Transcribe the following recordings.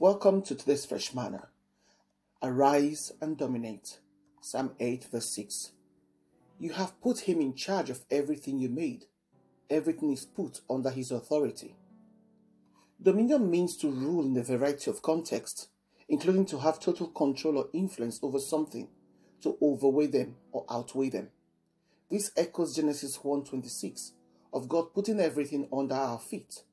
Welcome to today's fresh manna. Arise and dominate. Psalm 8, verse 6. You have put him in charge of everything you made. Everything is put under his authority. Dominion means to rule in a variety of contexts, including to have total control or influence over something, to overweigh them or outweigh them. This echoes Genesis 1:26 of God putting everything under our feet.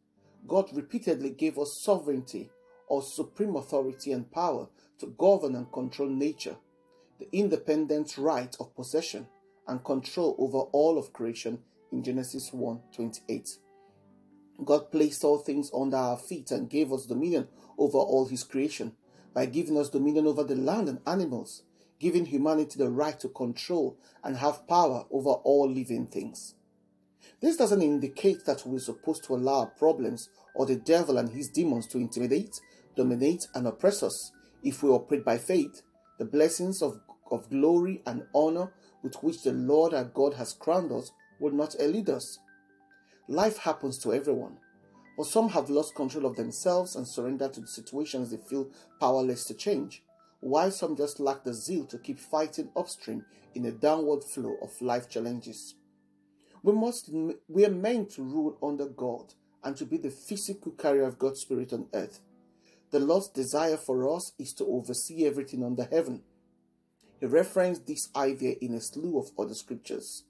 God repeatedly gave us sovereignty or supreme authority and power to govern and control nature, the independent right of possession and control over all of creation in Genesis 1:28. God placed all things under our feet and gave us dominion over all his creation by giving us dominion over the land and animals, giving humanity the right to control and have power over all living things. This doesn't indicate that we're supposed to allow problems or the devil and his demons to intimidate, dominate, and oppress us if we operate by faith. The blessings of, of glory and honor with which the Lord our God has crowned us will not elude us. Life happens to everyone, but some have lost control of themselves and surrendered to the situations they feel powerless to change, while some just lack the zeal to keep fighting upstream in a downward flow of life challenges. We must we are meant to rule under God and to be the physical carrier of God's Spirit on earth. The Lord's desire for us is to oversee everything under heaven. He referenced this idea in a slew of other scriptures.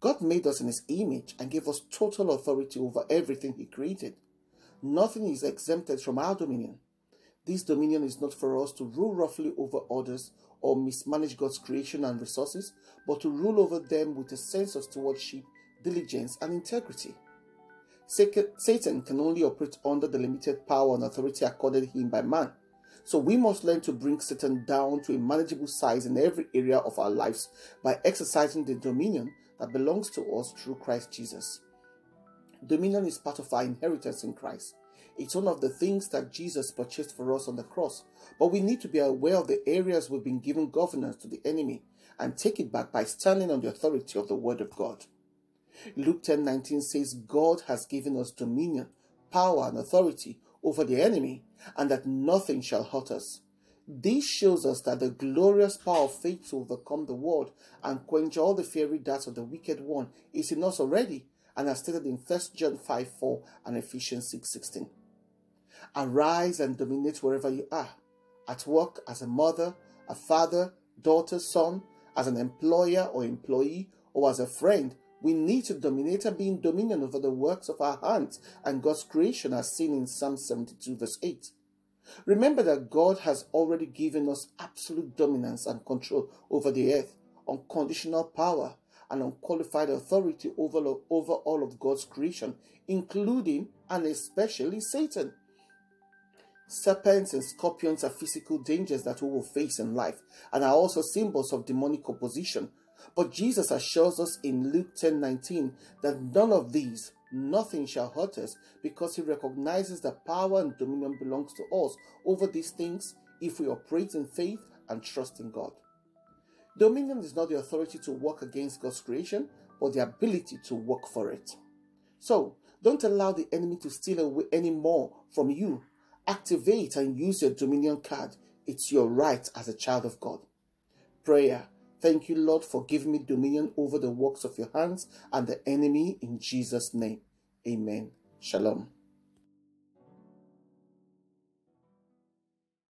God made us in His image and gave us total authority over everything He created. Nothing is exempted from our dominion. This dominion is not for us to rule roughly over others or mismanage God's creation and resources, but to rule over them with a sense of stewardship, diligence, and integrity. Satan can only operate under the limited power and authority accorded him by man. So we must learn to bring Satan down to a manageable size in every area of our lives by exercising the dominion that belongs to us through Christ Jesus. Dominion is part of our inheritance in Christ. It's one of the things that Jesus purchased for us on the cross. But we need to be aware of the areas we've been given governance to the enemy and take it back by standing on the authority of the Word of God. Luke 10:19 says God has given us dominion, power and authority over the enemy and that nothing shall hurt us. This shows us that the glorious power of faith to overcome the world and quench all the fiery darts of the wicked one is in us already and as stated in 1 John 5 4 and Ephesians 6 16. Arise and dominate wherever you are at work, as a mother, a father, daughter, son, as an employer or employee, or as a friend, we need to dominate and be in dominion over the works of our hands and God's creation as seen in Psalm 72 verse 8. Remember that God has already given us absolute dominance and control over the earth, unconditional power, and unqualified authority over, over all of God's creation, including and especially Satan. Serpents and scorpions are physical dangers that we will face in life and are also symbols of demonic opposition but Jesus assures us in Luke 10 19 that none of these, nothing shall hurt us, because he recognizes that power and dominion belongs to us over these things if we operate in faith and trust in God. Dominion is not the authority to work against God's creation, but the ability to work for it. So, don't allow the enemy to steal away any more from you. Activate and use your dominion card. It's your right as a child of God. Prayer. Thank you, Lord, for giving me dominion over the works of your hands and the enemy in Jesus' name. Amen. Shalom.